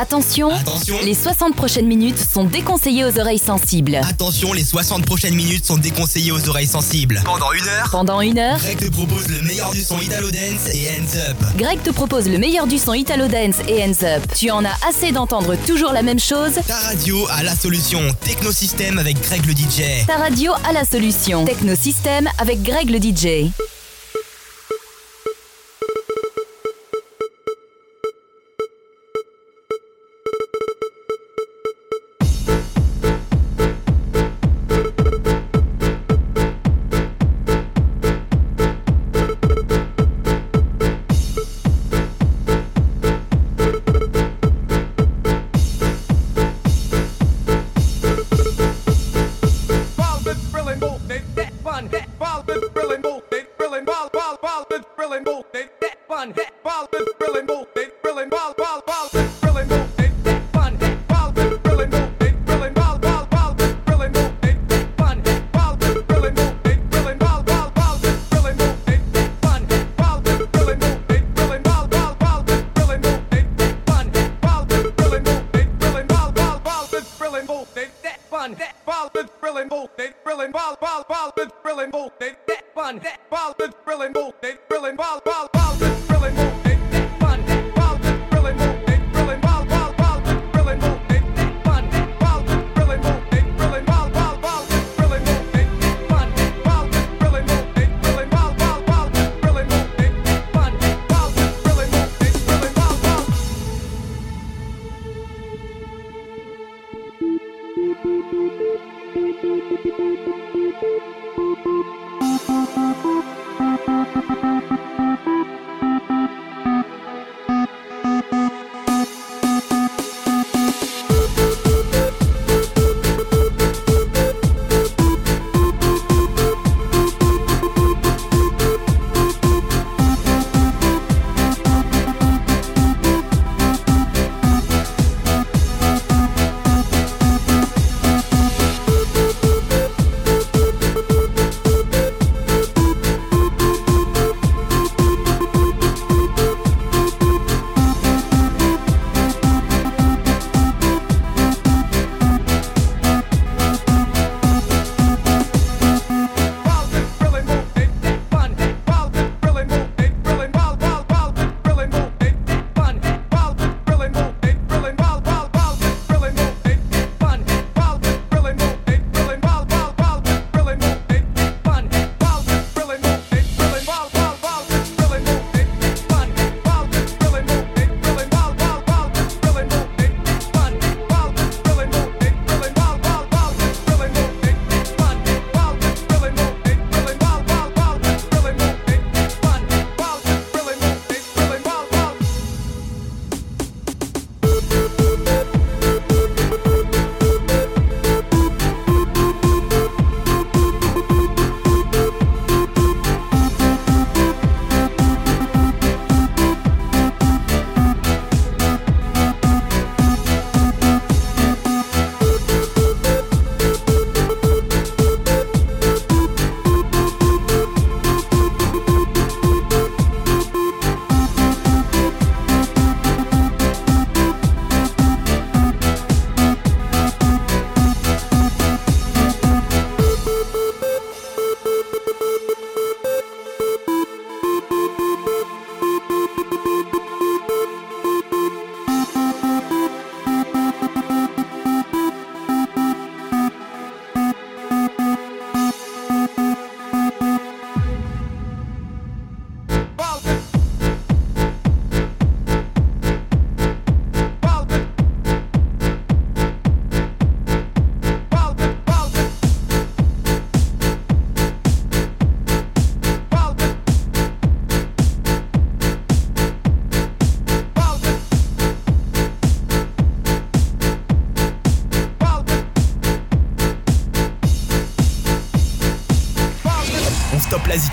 Attention, les 60 prochaines minutes sont déconseillées aux oreilles sensibles. Attention, les 60 prochaines minutes sont déconseillées aux oreilles sensibles. Pendant une heure, pendant une heure, Greg te propose le meilleur du son Italo Dance et Hands Up. Greg te propose le meilleur du son Italo Dance et Hands Up. Tu en as assez d'entendre toujours la même chose? Ta radio a la solution. Technosystème avec Greg le DJ. Ta radio a la solution. Technosystème avec Greg le DJ.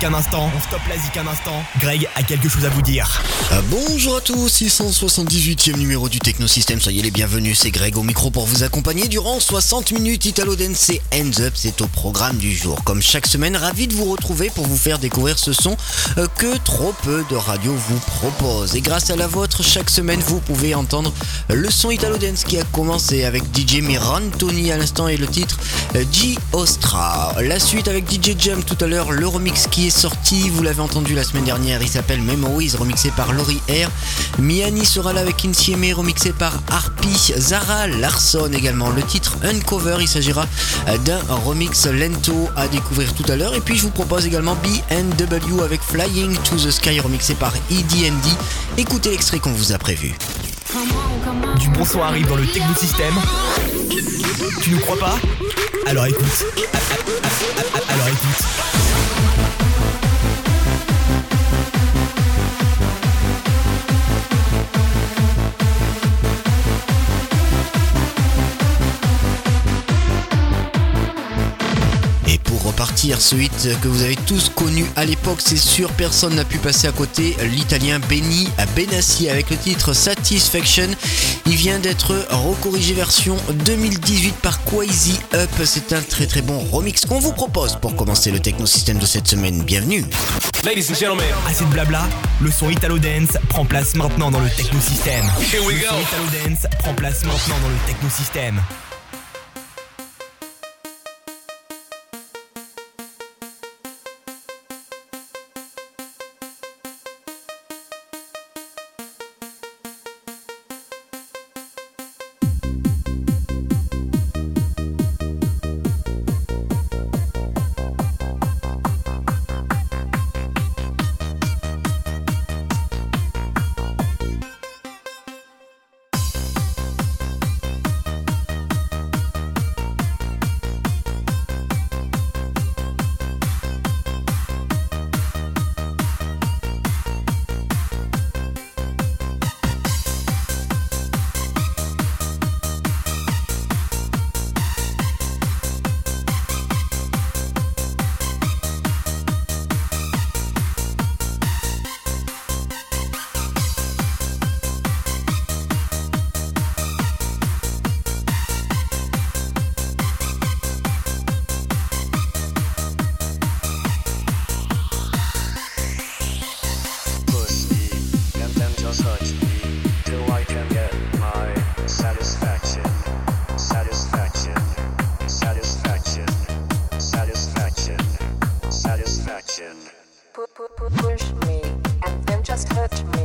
Un instant. On stoppe la zik un instant. Greg a quelque chose à vous dire. Ah, bonjour à tous, 678e numéro du Technosystème, soyez les bienvenus, c'est Greg au micro pour vous accompagner durant 60 minutes Italo Dance et Hands Up, c'est au programme du jour. Comme chaque semaine, ravi de vous retrouver pour vous faire découvrir ce son euh, que trop peu de radios vous proposent. Et grâce à la vôtre, chaque semaine vous pouvez entendre le son Italo Dance qui a commencé avec DJ Miran Tony à l'instant et le titre euh, G Ostra. La suite avec DJ Jump tout à l'heure, le remix qui est sorti, vous l'avez entendu la semaine dernière, il s'appelle Memories, remixé par Laurie Air. Miani sera là avec Insieme, remixé par Harpy. Zara Larson également, le titre Uncover, il s'agira euh, d'un remix lento à découvrir tout à l'heure. Et puis je vous propose également BNW avec Flying to the Sky, remixé par EDND. Écoutez l'extrait qu'on vous a prévu. Du bon son arrive dans le Technosystème. Tu nous crois pas? Alors écoute. Ce hit que vous avez tous connu à l'époque, c'est sûr, personne n'a pu passer à côté. L'italien Benny à Benassi avec le titre Satisfaction. Il vient d'être recorrigé version 2018 par Quasi Up. C'est un très très bon remix qu'on vous propose pour commencer le technosystème de cette semaine. Bienvenue. Ladies and gentlemen, Assez de blabla, le son Italo Dance prend place maintenant dans le Technosystème. Here we le go. son Italo Dance prend place maintenant dans le Technosystème. push me and then just hurt me.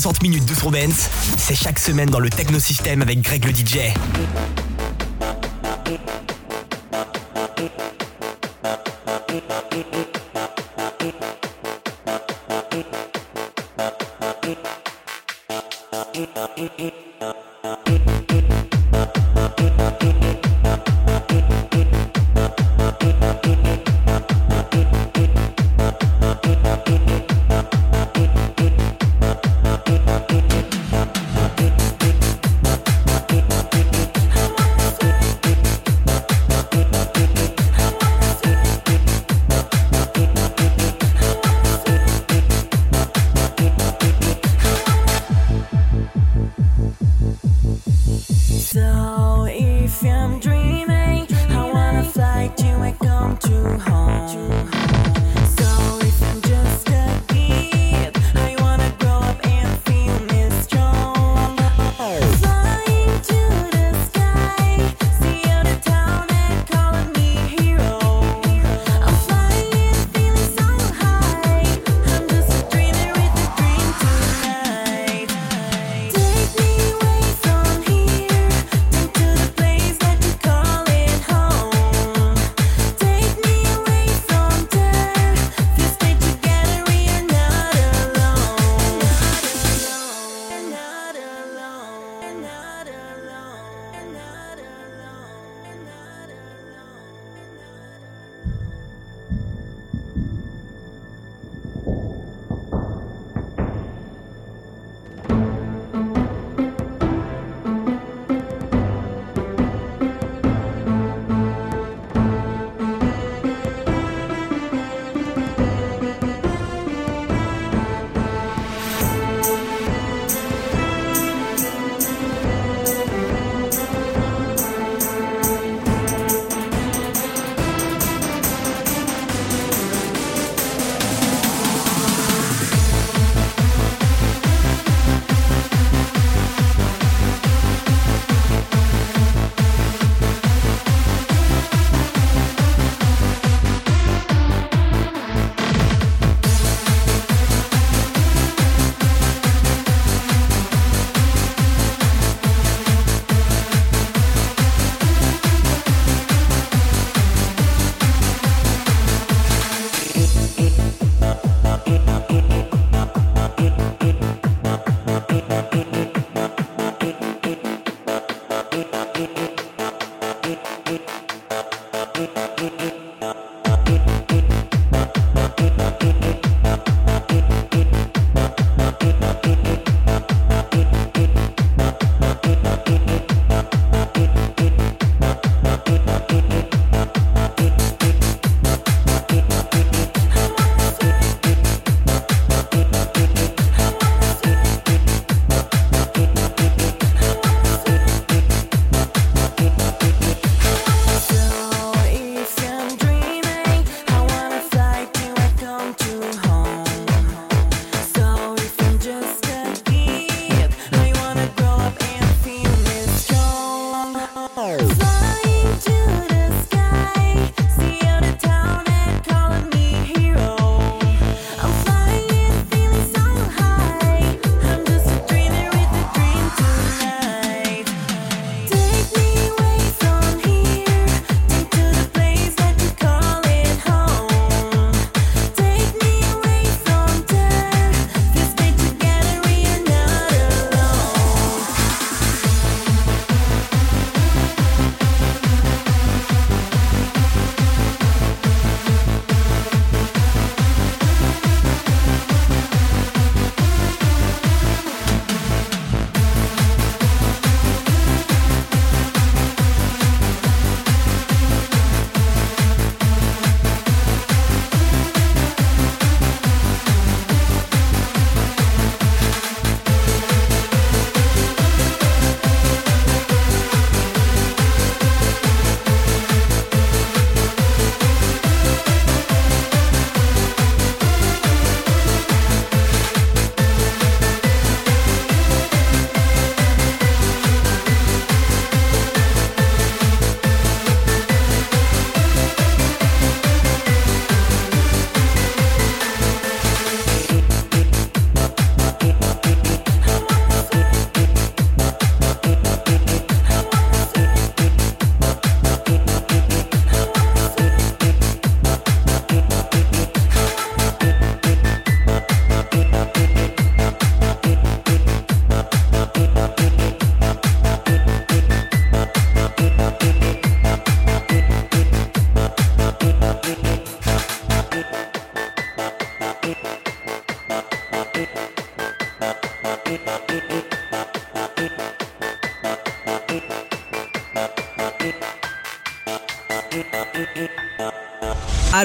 60 minutes de dance, c'est chaque semaine dans le Technosystème avec Greg le DJ.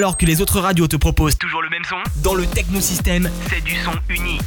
Alors que les autres radios te proposent toujours le même son, dans le Technosystème, c'est du son unique.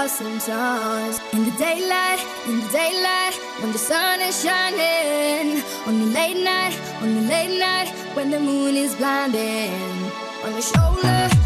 In the daylight, in the daylight, when the sun is shining. On the late night, on the late night, when the moon is blinding. On your shoulder,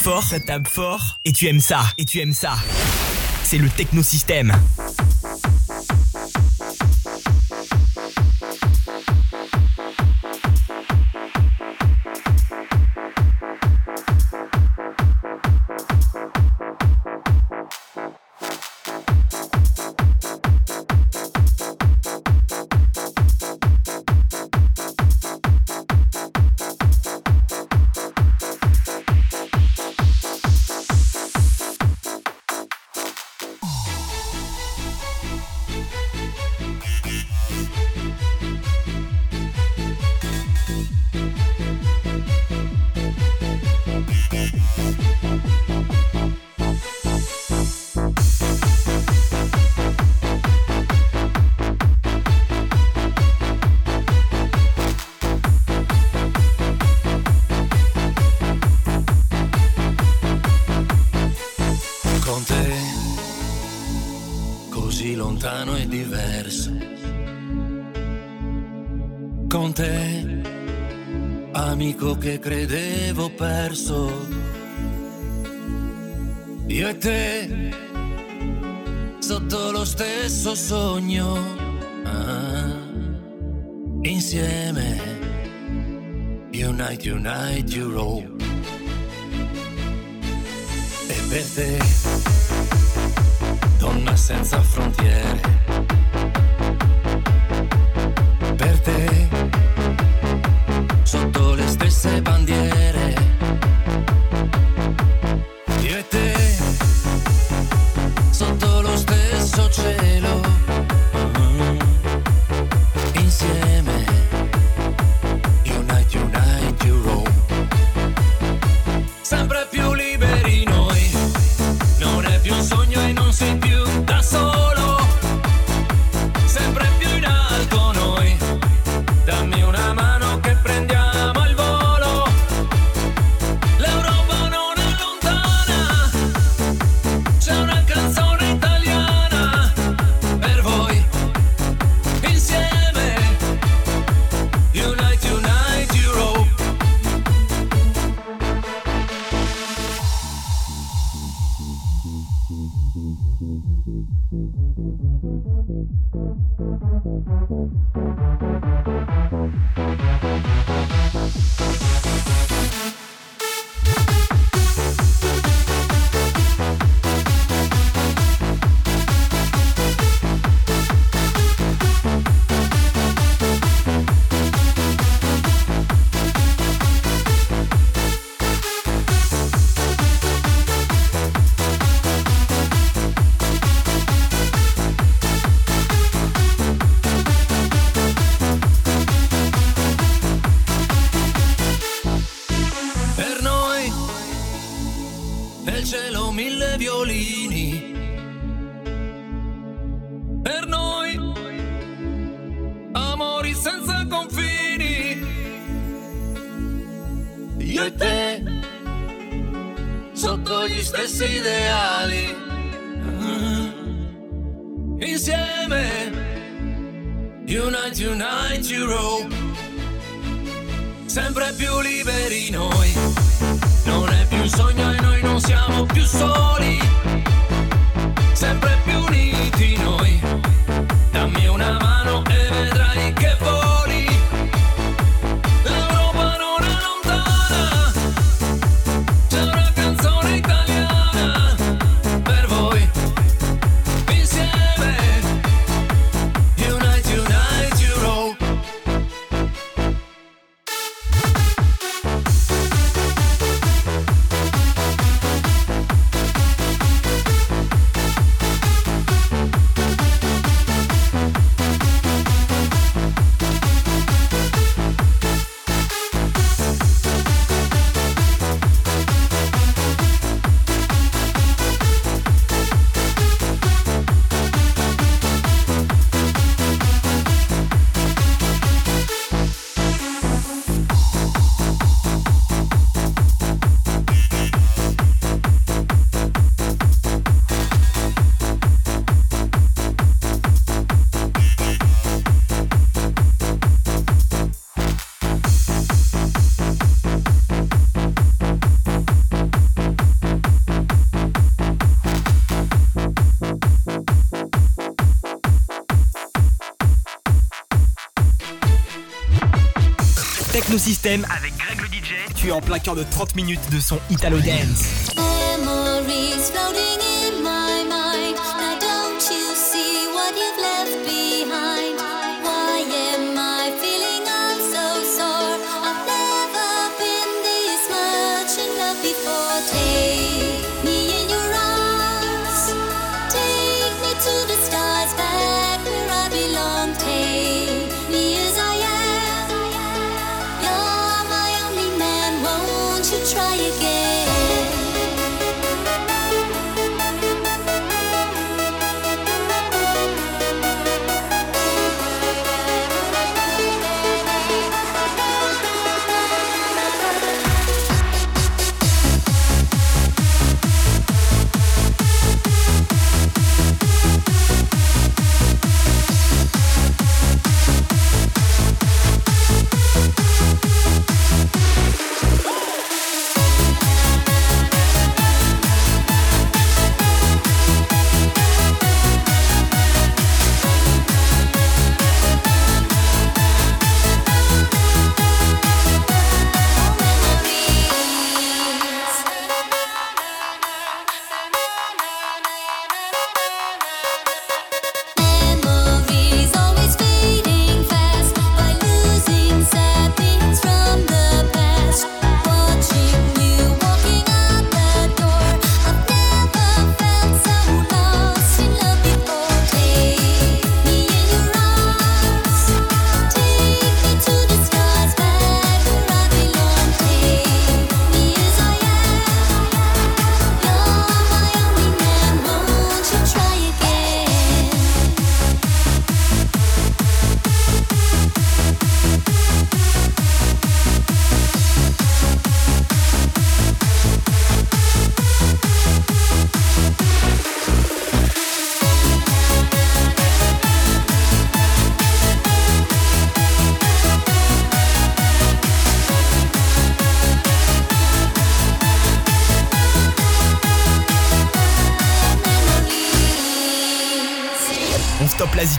fort, ça tape fort, et tu aimes ça, et tu aimes ça. C'est le technosystème. tempo perso. Io e te, sotto lo stesso sogno, ah, insieme, Unite, Unite Europe. E per te, donna senza frontiere Avec Greg le DJ. Tu es en plein cœur de 30 minutes de son Italo Dance.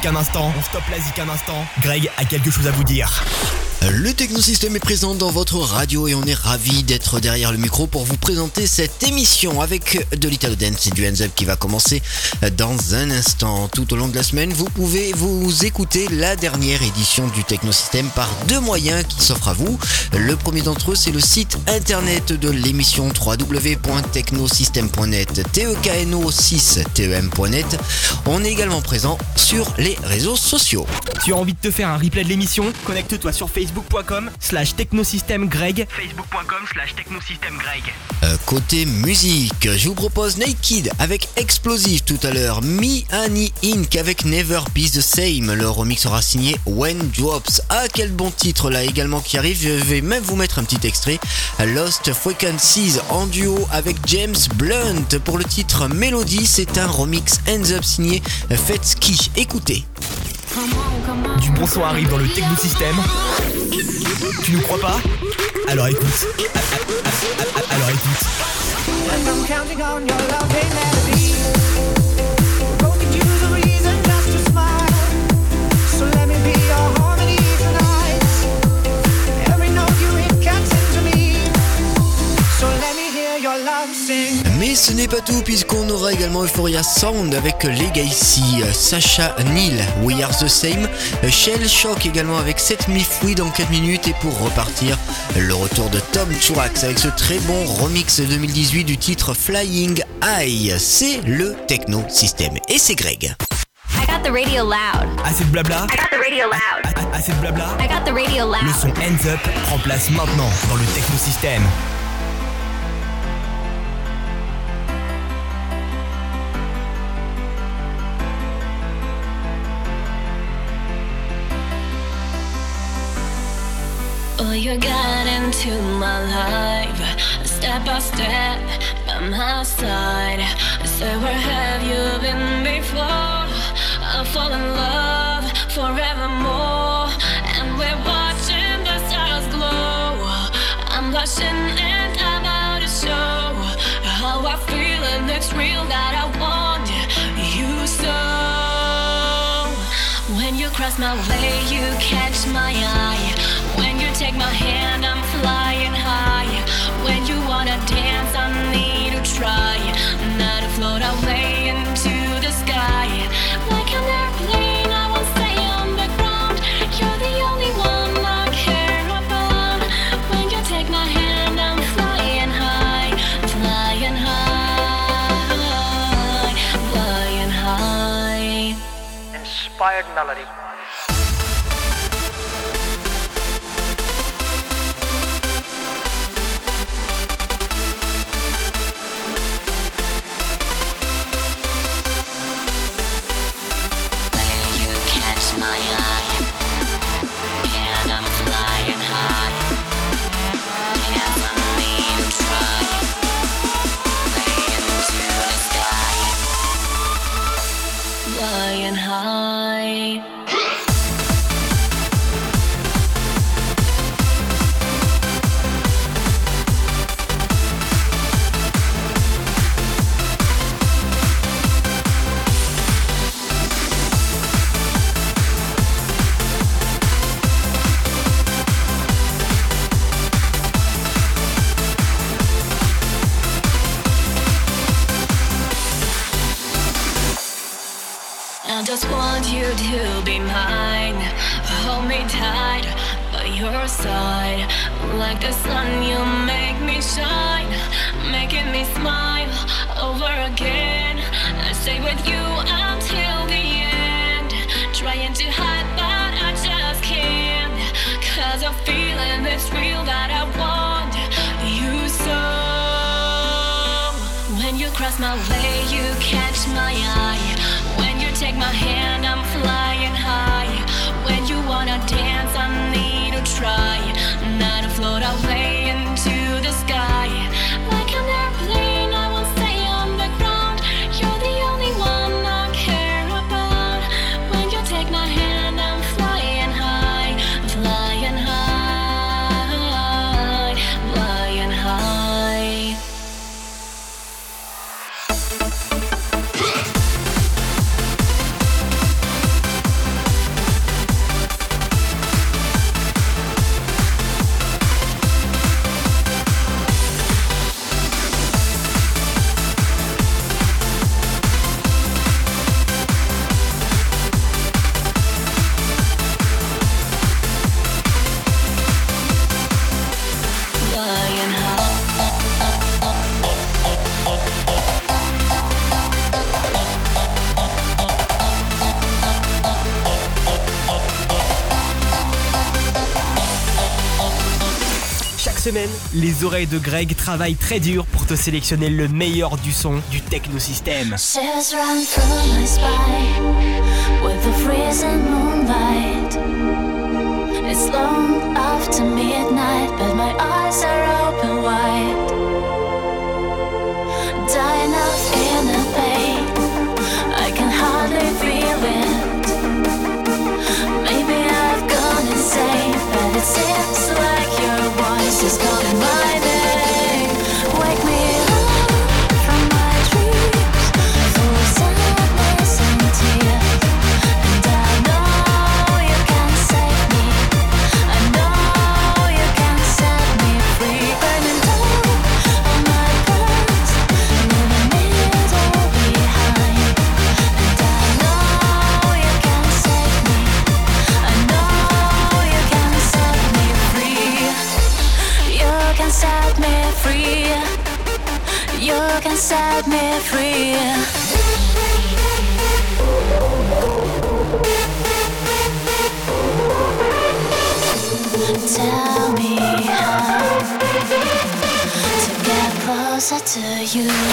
Un instant. On stoppe la zik un instant. Greg a quelque chose à vous dire. Le Technosystème est présent dans votre radio et on est ravi d'être derrière le micro pour vous présenter cette émission avec de l'Italo Dance et du Hands Up qui va commencer dans un instant. Tout au long de la semaine, vous pouvez vous écouter la dernière édition du Technosystème par deux moyens qui s'offrent à vous. Le premier d'entre eux, c'est le site internet de l'émission www.technosystem.net, tekno6tem.net. On est également présent sur les réseaux sociaux. Tu as envie de te faire un replay de l'émission? Connecte-toi sur facebook.com slash technosystemgreg facebook.com slash technosystemgreg Euh, côté musique, je vous propose Naked avec Explosive tout à l'heure, Me Annie Inc avec Never Be the Same. Le remix sera signé When Drops. Ah, quel bon titre là également qui arrive. Je vais même vous mettre un petit extrait. Lost Frequencies en duo avec James Blunt pour le titre Melody. C'est un remix Hands Up signé Fetsky. Écoutez. Du bon son arrive dans le Techno System. Tu nous crois pas Alors écoute. Alors écoute. Ce n'est pas tout puisqu'on aura également Euphoria Sound avec Legacy, Sacha Neil, We Are The Same, Shell Shock également avec 7000 Fouilles dans 4 minutes et pour repartir, le retour de Tom Churax avec ce très bon remix 2018 du titre Flying High. C'est le Techno System et c'est Greg. I got the radio loud. Assez de blabla I got the radio loud. Assez de blabla I got the radio loud. Le son Hands Up prend place maintenant dans le Techno System. You got into my life step by step by my side. I said, Where have you been before? I fall in love forevermore, and we're watching the stars glow. I'm blushing and I'm out to show how I feel, and it's real that I want you so. When you cross my way, you catch my eye. Take my hand, I'm flying high. When you wanna dance, I need to try. Not to float away into the sky. Like an airplane, I won't stay on the ground. You're the only one I care about. When you take my hand, I'm flying high, flying high, flying high. Inspired melody. Like the sun, you make me shine. Making me smile over again. I stay with you until the end. Trying to hide, but I just can't. Cause I'm feeling it's real that I want you so. When you cross my way, you catch my eye. When you take my hand, I'm flying high. When you wanna dance, I need to try. Not to les oreilles de Greg travaillent très dur pour te sélectionner le meilleur du son du technosystème. set me free. Tell me how to get closer to you.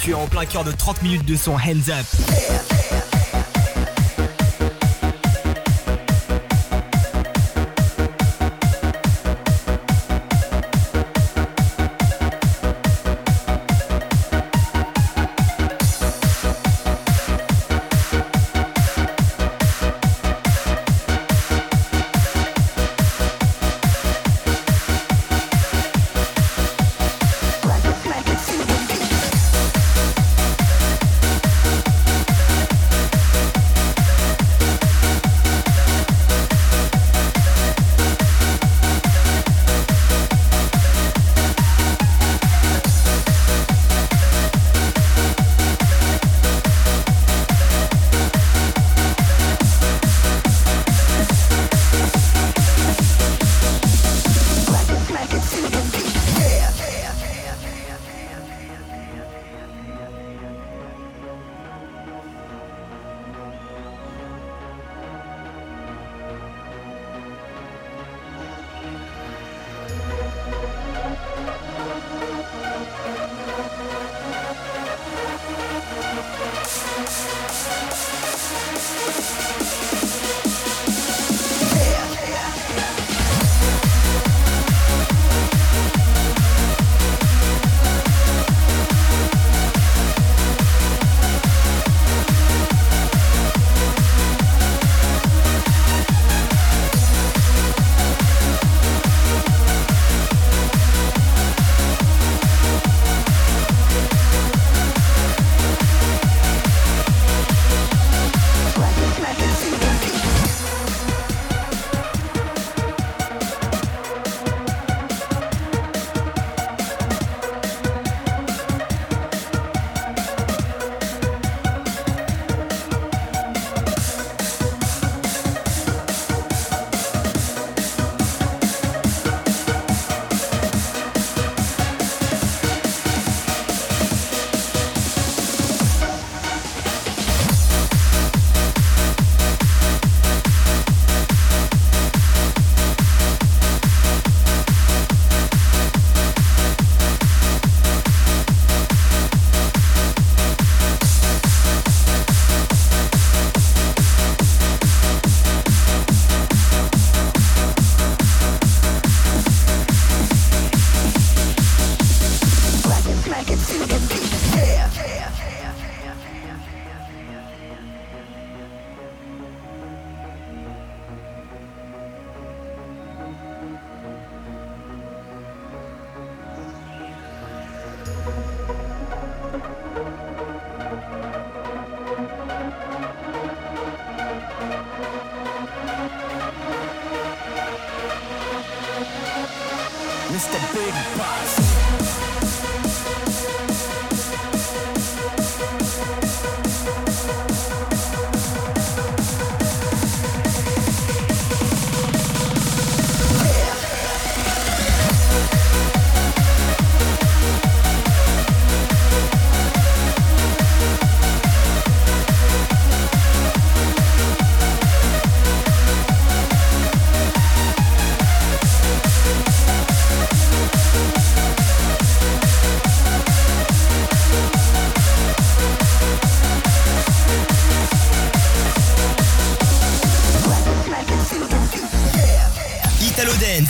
Tu es en plein cœur de 30 minutes de son Hands Up.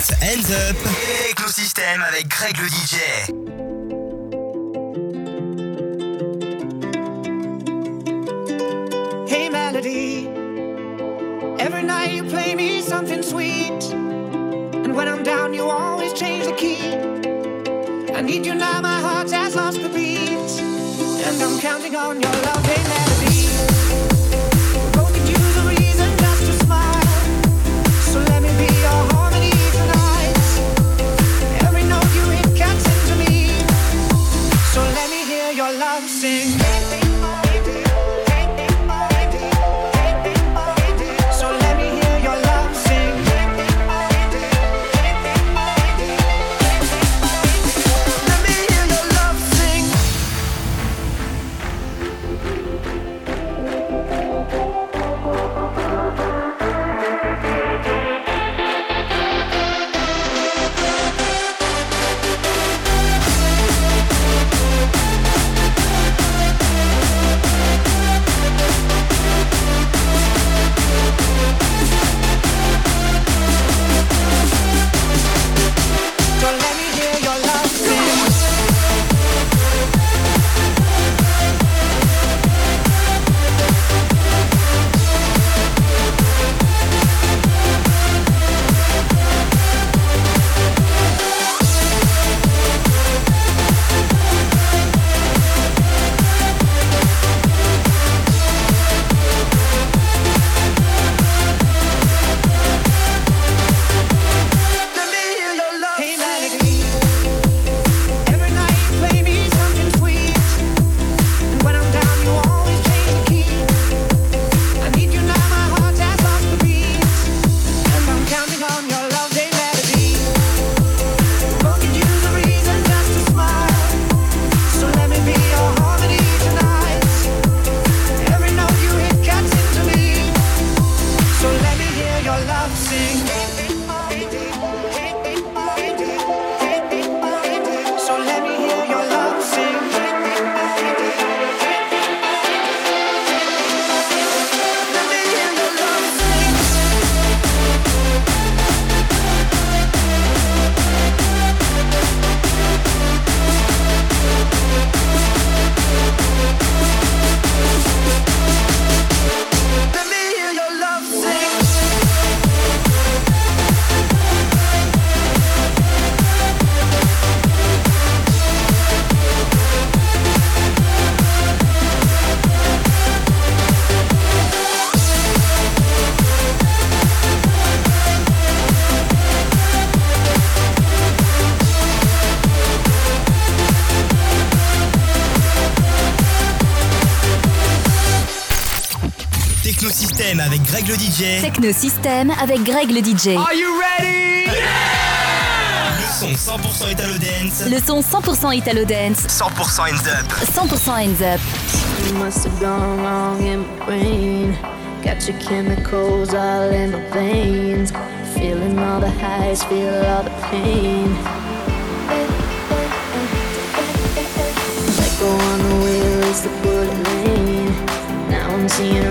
Italo Hands Up. Écosystème avec Greg le DJ. Hey melody, every night you play me something sweet. And when I'm down, you always change the key. I need you now, my heart has lost the beat. And I'm counting on your love, hey melody. Techno System avec Greg le DJ. Are you ready? Le son 100% Italo Dance. Le son 100% Italo Dance. 100% Ends Up. 100% Ends Up. You must have gone wrong in my brain. Got your chemicals all in my veins. Feeling all the highs, feel all the pain. Let go on the wheel is the bullet lane. Now I'm seeing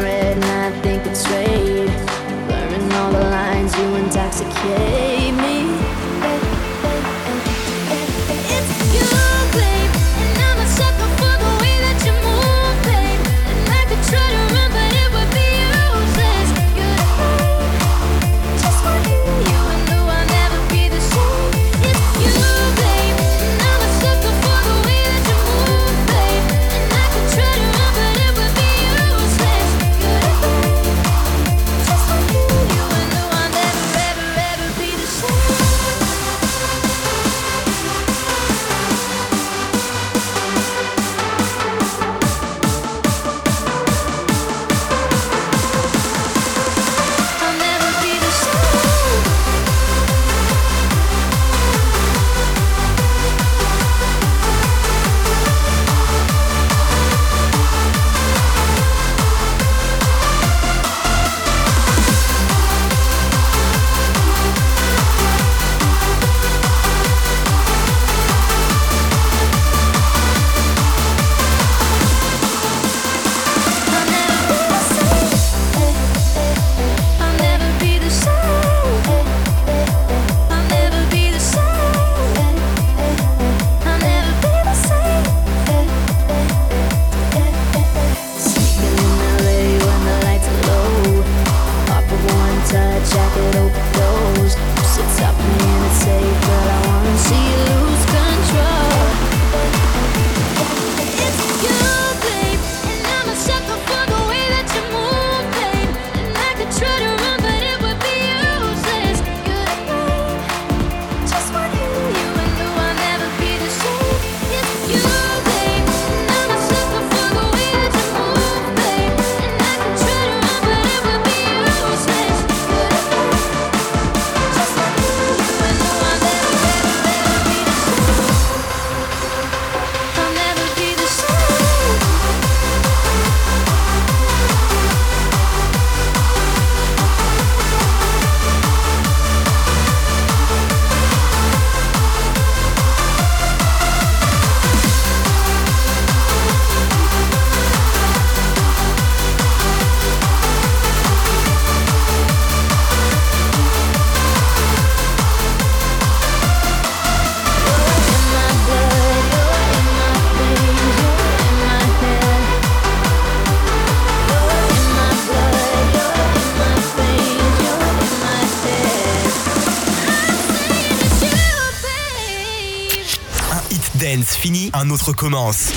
autre commence.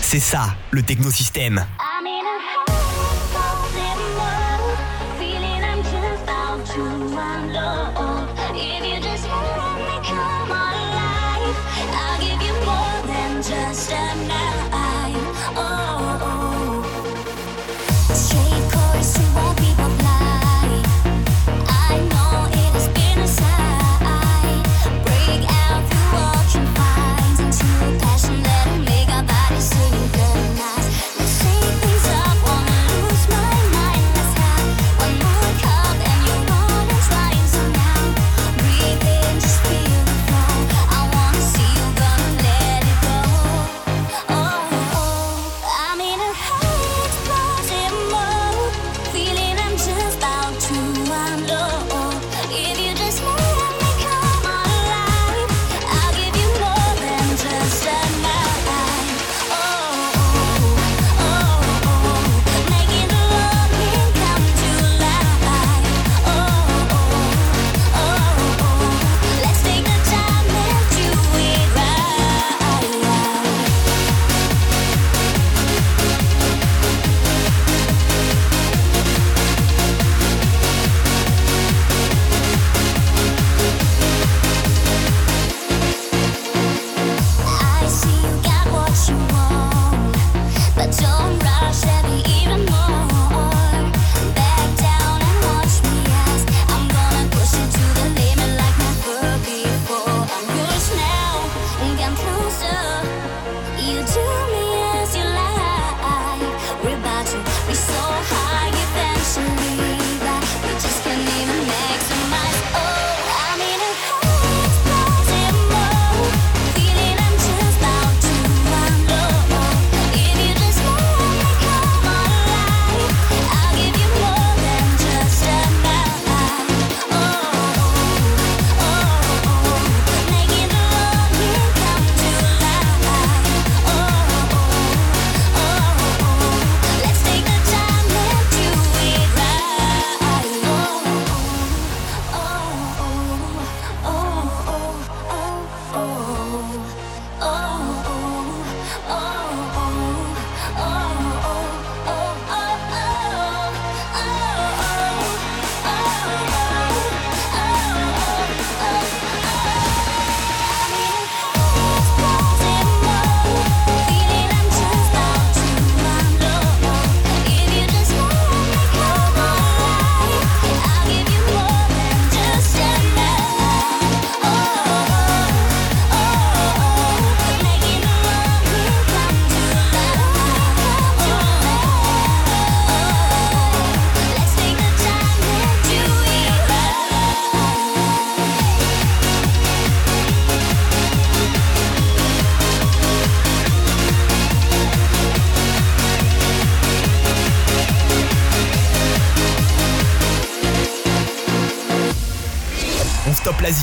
C'est ça, le technosystème.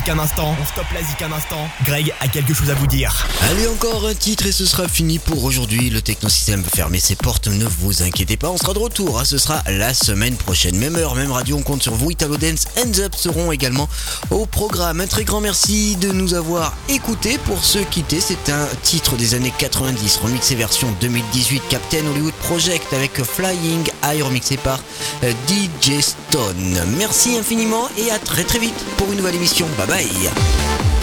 Un instant. On stoppe la zik un instant. Greg a quelque chose à vous dire. Allez, encore un titre et ce sera fini pour aujourd'hui. Le Technosystème peut fermer ses portes, ne vous inquiétez pas, on sera de retour. hein. Ce sera la semaine prochaine. Même heure, même radio, on compte sur vous. Italo Dance Hands Up seront également au programme. Un très grand merci de nous avoir écoutés. Pour se quitter, c'est un titre des années 90, remixé version 2018 Captain Hollywood Project avec Flying High, remixé par euh, DJ Stone. Merci infiniment et à très très vite pour une nouvelle émission. Bye bye. Bay.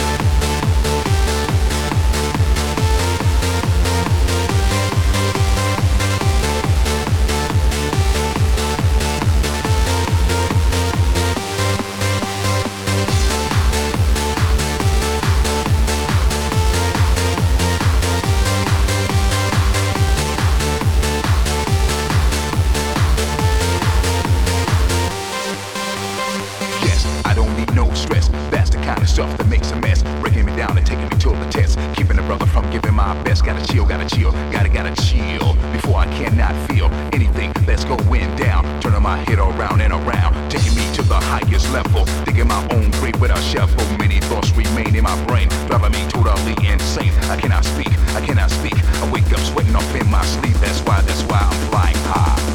Living my best, gotta chill, gotta chill, gotta gotta chill before I cannot feel anything. Let's go wind down, turning my head around and around, taking me to the highest level. Digging my own grave with a shovel. Many thoughts remain in my brain, driving me totally insane. I cannot speak, I cannot speak. I wake up sweating off in my sleep. That's why, that's why I'm flying high.